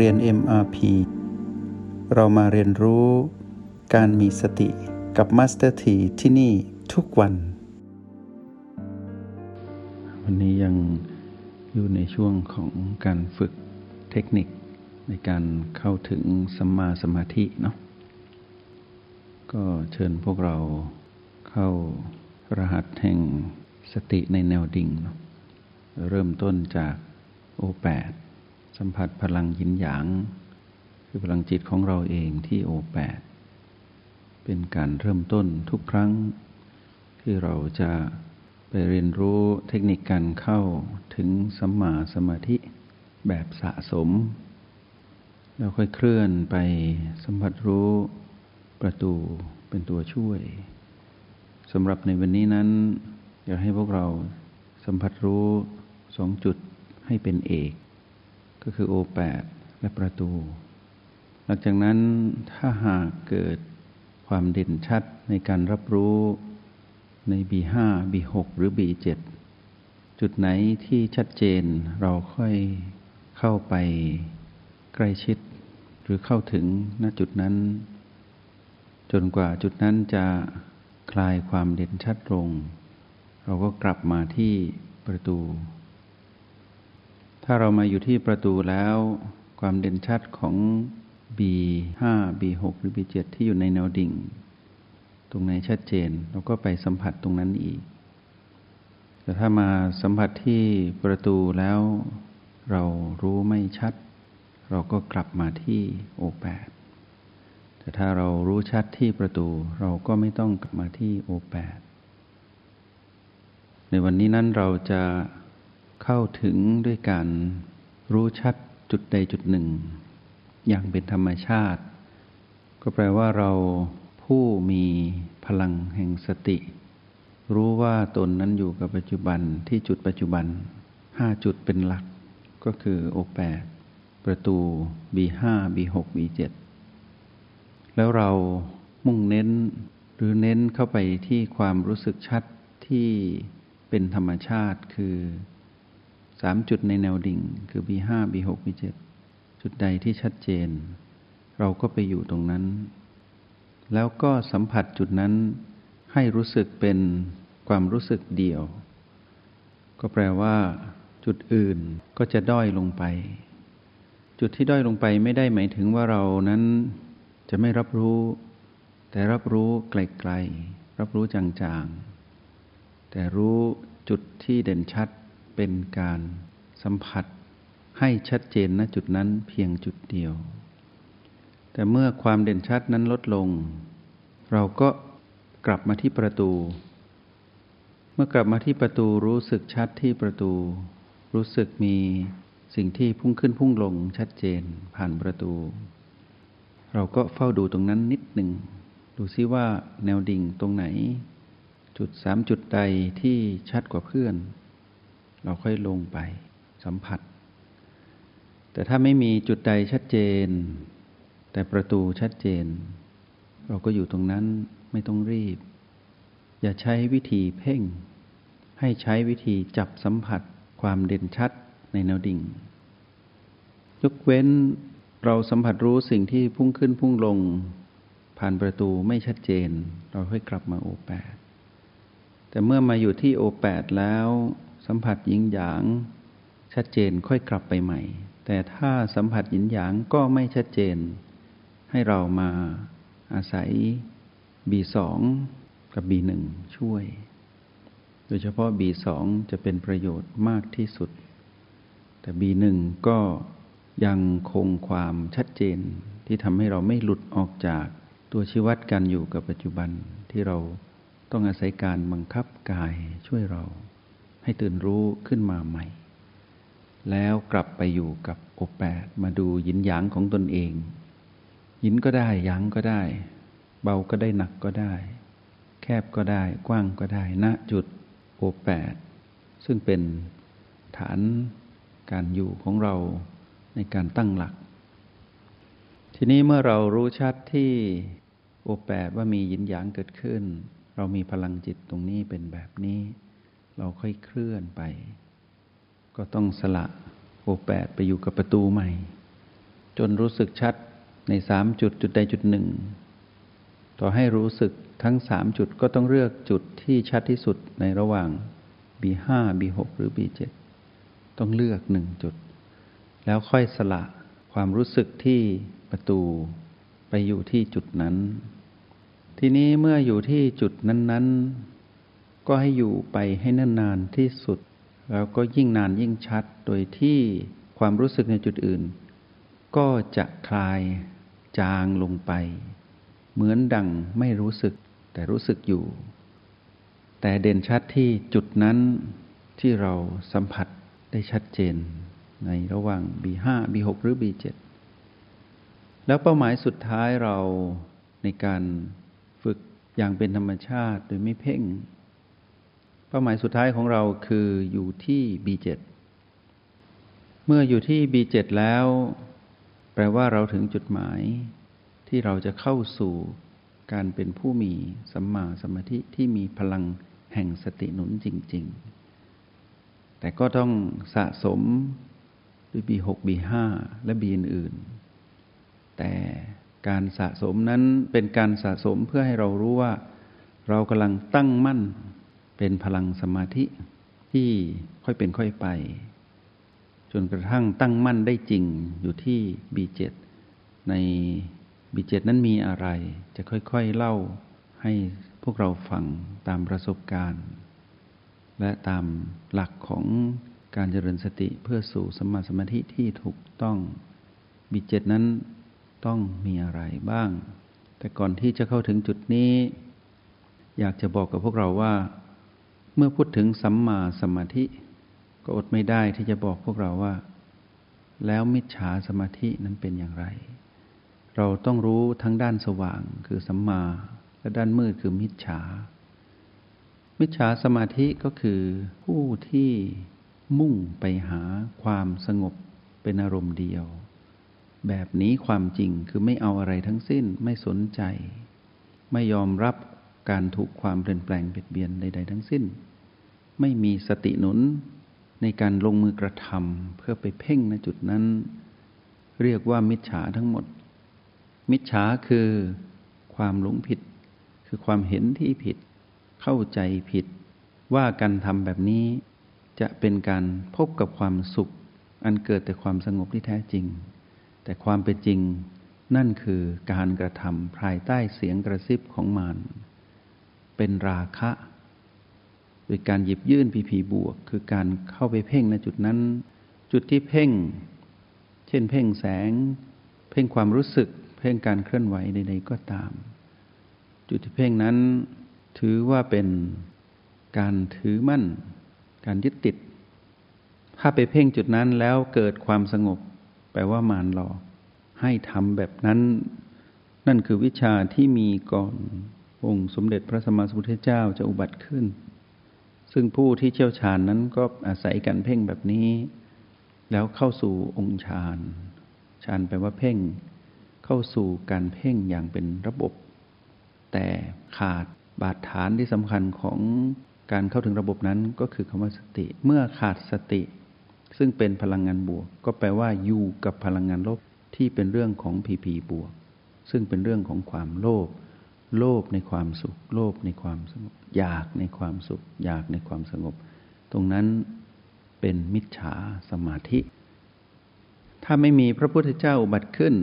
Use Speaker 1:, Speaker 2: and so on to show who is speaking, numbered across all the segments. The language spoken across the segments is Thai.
Speaker 1: เรียน MRP เรามาเรียนรู้การมีสติกับ Master T ที่ที่นี่ทุกวัน วันนี้ยังอยู่ในช่วงของการฝึกเทคนิคในการเข้าถึงสัมมาสมาธิเนาะก็เชิญพวกเราเข้ารหัสแห่งสติในแนวดิ่งเนาะเริ่มต้นจากโอแปด สัมผัสพลังยินหยาง คือพลังจิตของเราเองที่โอแปดเป็นการเริ่มต้นทุกครั้ง ที่เราจะไปเรียนรู้เทคนิคการเข้าถึงสัมมาสมาธิแบบสะสม แล้วค่อยเคลื่อนไปสัมผัสรู้ประตูเป็นตัวช่วยสำหรับในวันนี้นั้น อยากให้พวกเราสัมผัสรู้สองจุดให้เป็นเอก ก็คือโอแปดและประตู หลังจากนั้นถ้าหากเกิดความเด่นชัดในการรับรู้ใน B5 B6 หรือ B7 จุดไหนที่ชัดเจนเราค่อยเข้าไปใกล้ชิด หรือเข้าถึงณจุดนั้น จนกว่าจุดนั้นจะคลายความเด่นชัดลง เราก็กลับมาที่ประตู ถ้าเรามาอยู่ที่ประตูแล้ว ความเด่นชัดของ B5 B6 หรือ B7 ที่อยู่ในแนวดิ่ง ตรงไหนชัดเจน เราก็ไปสัมผัสตรงนั้นอีก แต่ถ้ามาสัมผัสที่ประตูแล้ว เรารู้ไม่ชัด เราก็กลับมาที่โอแปดแต่ถ้าเรารู้ชัดที่ประตูเราก็ไม่ต้องกลับมาที่โอแปดในวันนี้นั้นเราจะ เข้าถึงด้วยการรู้ชัดจุดใดจุดหนึ่ง อย่างเป็นธรรมชาติ ก็แปลว่าเราผู้มีพลังแห่งสติ รู้ว่าตนนั้นอยู่กับปัจจุบันที่จุดปัจจุบันห้าจุดเป็นหลัก ก็คือโอแปดประตู B5 B6 B7 แล้วเรามุ่งเน้นหรือเน้นเข้าไปที่ความรู้สึกชัดที่เป็นธรรมชาติคือ สามจุดในแนวดิ่ง คือ B5 B6 B7 จุดใดที่ชัดเจน เราก็ไปอยู่ตรงนั้น แล้วก็สัมผัสจุดนั้นให้รู้สึกเป็นความรู้สึกเดี่ยว ก็แปลว่าจุดอื่นก็จะด้อยลงไป จุดที่ด้อยลงไปไม่ได้หมายถึงว่าเรานั้นจะไม่รับรู้ แต่รับรู้ไกลๆ รับรู้จางๆ แต่รู้จุดที่เด่นชัด เป็นการสัมผัสให้ชัดเจนณจุดนั้นเพียงจุดเดียว แต่เมื่อความเด่นชัดนั้นลดลง เราก็กลับมาที่ประตู เมื่อกลับมาที่ประตูรู้สึกชัดที่ประตู รู้สึกมีสิ่งที่พุ่งขึ้นพุ่งลงชัดเจนผ่านประตู เราก็เฝ้าดูตรงนั้นนิดหนึ่ง ดูซิว่าแนวดิ่งตรงไหน จุดสามจุดใดที่ชัดกว่าเพื่อน เราค่อยลงไปสัมผัส แต่ถ้าไม่มีจุดใดชัดเจน แต่ประตูชัดเจน เราก็อยู่ตรงนั้นไม่ต้องรีบ อย่าใช้วิธีเพ่ง ให้ใช้วิธีจับสัมผัสความเด่นชัดในแนวดิ่ง ยกเว้นเราสัมผัสรู้สิ่งที่พุ่งขึ้นพุ่งลง ผ่านประตูไม่ชัดเจน เราค่อยกลับมาโอแปดแต่เมื่อมาอยู่ที่โอแปดแล้ว สัมผัสหยิงหยาง ชัดเจนค่อยกลับไปใหม่ แต่ถ้าสัมผัสหยินหยางก็ไม่ชัดเจน ให้เรามาอาศัย B2 กับ B1 ช่วย โดยเฉพาะ B2 จะเป็นประโยชน์มากที่สุด แต่ B1 ก็ยังคงความชัดเจนที่ทำให้เราไม่หลุดออกจากตัวชีวัดการอยู่กับปัจจุบันที่เราต้องอาศัยการบังคับกายช่วยเรา ให้ตื่นรู้ขึ้นมาใหม่ แล้วกลับไปอยู่กับโอแปดมาดูยินหยางของตนเองยินก็ได้ยังก็ได้ เบาก็ได้หนักก็ได้ แคบก็ได้กว้างก็ได้ณจุดโอแปดซึ่งเป็นฐานการอยู่ของเราในการตั้งหลัก ทีนี้เมื่อเรารู้ชัดที่โอแปดว่ามียินหยางเกิดขึ้น เรามีพลังจิตตรงนี้เป็นแบบนี้ เราค่อยเคลื่อนไป ก็ต้องสละโอแปดไปอยู่กับประตูใหม่ จนรู้สึกชัดในสามจุดจุดใดจุดหนึ่ง ต่อให้รู้สึกทั้งสามจุดก็ต้องเลือกจุดที่ชัดที่สุดในระหว่าง B5 B6 หรือ B7 ต้องเลือกหนึ่งจุด แล้วค่อยสละความรู้สึกที่ประตูไปอยู่ที่จุดนั้น ทีนี้เมื่ออยู่ที่จุดนั้น ๆ ก็ให้อยู่ไปให้นานที่สุด แล้วก็ยิ่งนานยิ่งชัด โดยที่ความรู้สึกในจุดอื่น ก็จะคลายจางลงไป เหมือนดังไม่รู้สึกแต่รู้สึกอยู่ แต่เด่นชัดที่จุดนั้นที่เราสัมผัสได้ชัดเจน ในระหว่าง B5 B6 หรือ B7 แล้วเป้าหมายสุดท้ายเราในการฝึกอย่างเป็นธรรมชาติโดยไม่เพ่ง ป้าหมายสุดท้ายของเราคืออยู่ที่ B7 เมื่ออยู่ที่ B7 แล้ว แปลว่าเราถึงจุดหมาย ที่เราจะเข้าสู่การเป็นผู้มีสัมมาสมาธิที่มีพลังแห่งสติหนุนจริง ๆ แต่ก็ต้องสะสมด้วย B6 B5 และ B อื่นๆ แต่การสะสมนั้นเป็นการสะสมเพื่อให้เรารู้ว่า เรากำลังตั้งมั่น เป็นพลังสมาธิที่ค่อยเป็นค่อยไป จนกระทั่งตั้งมั่นได้จริงอยู่ที่ B7 ใน B7 นั้นมีอะไร จะค่อยๆเล่าให้พวกเราฟังตามประสบการณ์ และตามหลักของการเจริญสติเพื่อสู่สมาสมาธิที่ถูกต้อง B7 นั้นต้องมีอะไรบ้าง แต่ก่อนที่จะเข้าถึงจุดนี้ อยากจะบอกกับพวกเราว่า เมื่อพูดถึงสัมมาสมาธิ ก็อดไม่ได้ที่จะบอกพวกเราว่า แล้วมิจฉาสมาธินั้นเป็นอย่างไร เราต้องรู้ทั้งด้านสว่างคือสัมมา และด้านมืดคือมิจฉา มิจฉาสมาธิก็คือผู้ที่มุ่งไปหาความสงบเป็นอารมณ์เดียว แบบนี้ความจริงคือไม่เอาอะไรทั้งสิ้นไม่สนใจ ไม่ยอมรับ การถูกความเปลี่ยนแปลงเบียดเบียนใด ๆ ทั้งสิ้น ไม่มีสติหนุนในการลงมือกระทำเพื่อไปเพ่งในจุดนั้น เรียกว่ามิจฉาทั้งหมด มิจฉาคือความหลงผิด คือความเห็นที่ผิด เข้าใจผิด ว่าการทำแบบนี้ จะเป็นการพบกับความสุข อันเกิดแต่ความสงบที่แท้จริง แต่ความเป็นจริงนั่นคือการกระทำภายใต้เสียงกระซิบของมาร เป็นราคะ โดยการหยิบยื่นพีพีบวก คือการเข้าไปเพ่งในจุดนั้น จุดที่เพ่ง เช่นเพ่งแสง เพ่งความรู้สึก เพ่งการเคลื่อนไหวใดๆก็ตาม จุดที่เพ่งนั้นถือว่าเป็นการถือมั่น การยึดติด ถ้าไปเพ่งจุดนั้นแล้วเกิดความสงบ แปลว่ามารหลอกให้ทำแบบนั้น นั่นคือวิชาที่มีก่อน องค์สมเด็จพระสัมมาสัมพุทธเจ้าจะอุบัติขึ้น ซึ่งผู้ที่เชี่ยวชาญนั้นก็อาศัยการเพ่งแบบนี้ แล้วเข้าสู่องค์ฌานฌานแปลว่าเพ่ง เข้าสู่การเพ่งอย่างเป็นระบบ แต่ขาดบาดฐานที่สำคัญของการเข้าถึงระบบนั้นก็คือคำว่าสติ เมื่อขาดสติ ซึ่งเป็นพลังงานบวก ก็แปลว่าอยู่กับพลังงานลบที่เป็นเรื่องของพีพีบวก ซึ่งเป็นเรื่องของความโลภ โลภในความสุข โลภในความสงบ อยากในความสุข อยากในความสงบ ตรงนั้นเป็นมิจฉาสมาธิ ถ้าไม่มีพระพุทธเจ้าอุบัติขึ้น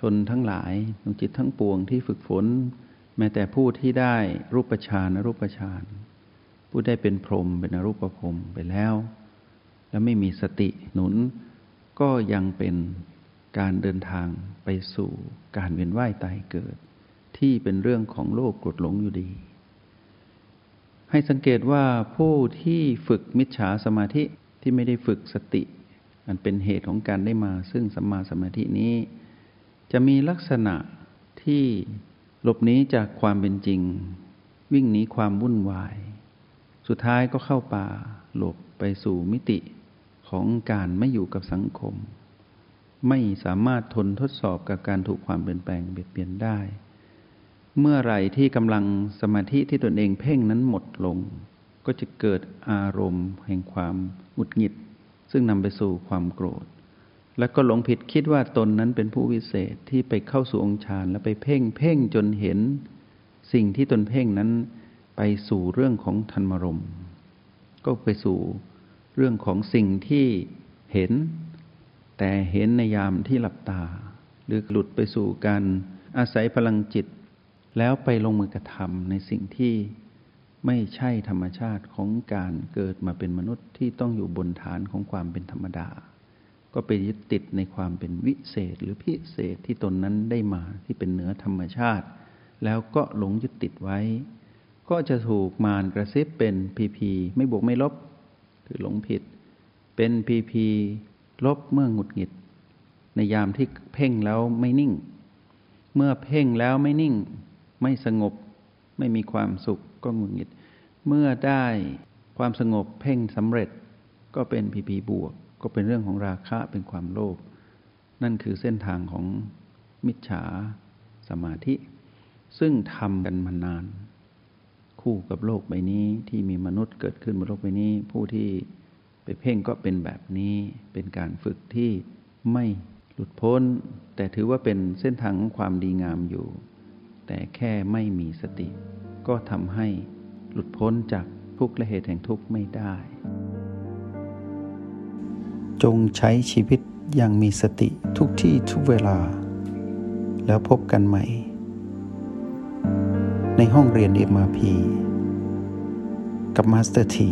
Speaker 1: ชนทั้งหลายดวงจิตทั้งปวงที่ฝึกฝน แม้แต่ผู้ที่ได้รูปฌานอรูปฌานผู้ได้เป็นพรหมเป็นอรูปพรหมไปแล้ว และไม่มีสติหนุน ก็ยังเป็นการเดินทางไปสู่การเวียนว่ายตายเกิด ที่เป็นเรื่องของโลกกดหลงอยู่ดี ให้สังเกตว่าผู้ที่ฝึกมิจฉาสมาธิที่ไม่ได้ฝึกสติมันเป็นเหตุของการได้มาซึ่งสัมมาสมาธินี้ จะมีลักษณะที่หลบหนีจากความเป็นจริง วิ่งหนีความวุ่นวาย สุดท้ายก็เข้าป่าหลบไปสู่มิติของการไม่อยู่กับสังคม ไม่สามารถทนทดสอบกับการถูกความเปลี่ยนแปลงเบียดเบียนได้ เมื่อไรที่กำลังสมาธิที่ตนเองเพ่งนั้นหมดลง ก็จะเกิดอารมณ์แห่งความหงุดหงิด ซึ่งนำไปสู่ความโกรธ แล้วก็หลงผิดคิดว่าตนนั้นเป็นผู้วิเศษที่ไปเข้าสู่องค์ฌานแล้วไปเพ่งเพ่งจนเห็น สิ่งที่ตนเพ่งนั้นไปสู่เรื่องของธรรมรม ก็ไปสู่เรื่องของสิ่งที่เห็น แต่เห็นในยามที่หลับตา หรือหลุดไปสู่การอาศัยพลังจิต แล้วไปลงมือกระทำในสิ่งที่ไม่ใช่ธรรมชาติของการเกิดมาเป็นมนุษย์ที่ต้องอยู่บนฐานของความเป็นธรรมดา ก็ไปยึดติดในความเป็นวิเศษหรือพิเศษที่ตนนั้นได้มาที่เป็นเหนือธรรมชาติ แล้วก็หลงยึดติดไว้ ก็จะถูกมารกระซิบเป็นพีพีไม่บวกไม่ลบ คือหลงผิด เป็นพีพีลบเมื่อหงุดหงิด ในยามที่เพ่งแล้วไม่นิ่ง เมื่อเพ่งแล้วไม่นิ่ง ไม่สงบ ไม่มีความสุขก็หงุดหงิด เมื่อได้ความสงบเพ่งสำเร็จก็เป็นพีพีบวก ก็เป็นเรื่องของราคะเป็นความโลภนั่นคือเส้นทางของมิจฉาสมาธิ ซึ่งทำกันมานาน คู่กับโลกใบนี้ที่มีมนุษย์เกิดขึ้นบนโลกใบนี้ ผู้ที่ไปเพ่งก็เป็นแบบนี้เป็นการฝึกที่ไม่หลุดพ้น แต่ถือว่าเป็นเส้นทางของความดีงามอยู่ แต่แค่ไม่มีสติ ก็ทำให้หลุดพ้นจากทุกข์และเหตุแห่งทุกข์ไม่ได้
Speaker 2: จงใช้ชีวิตอย่างมีสติทุกที่ทุกเวลา แล้วพบกันใหม่ ในห้องเรียน MRP กับมาสเตอร์ที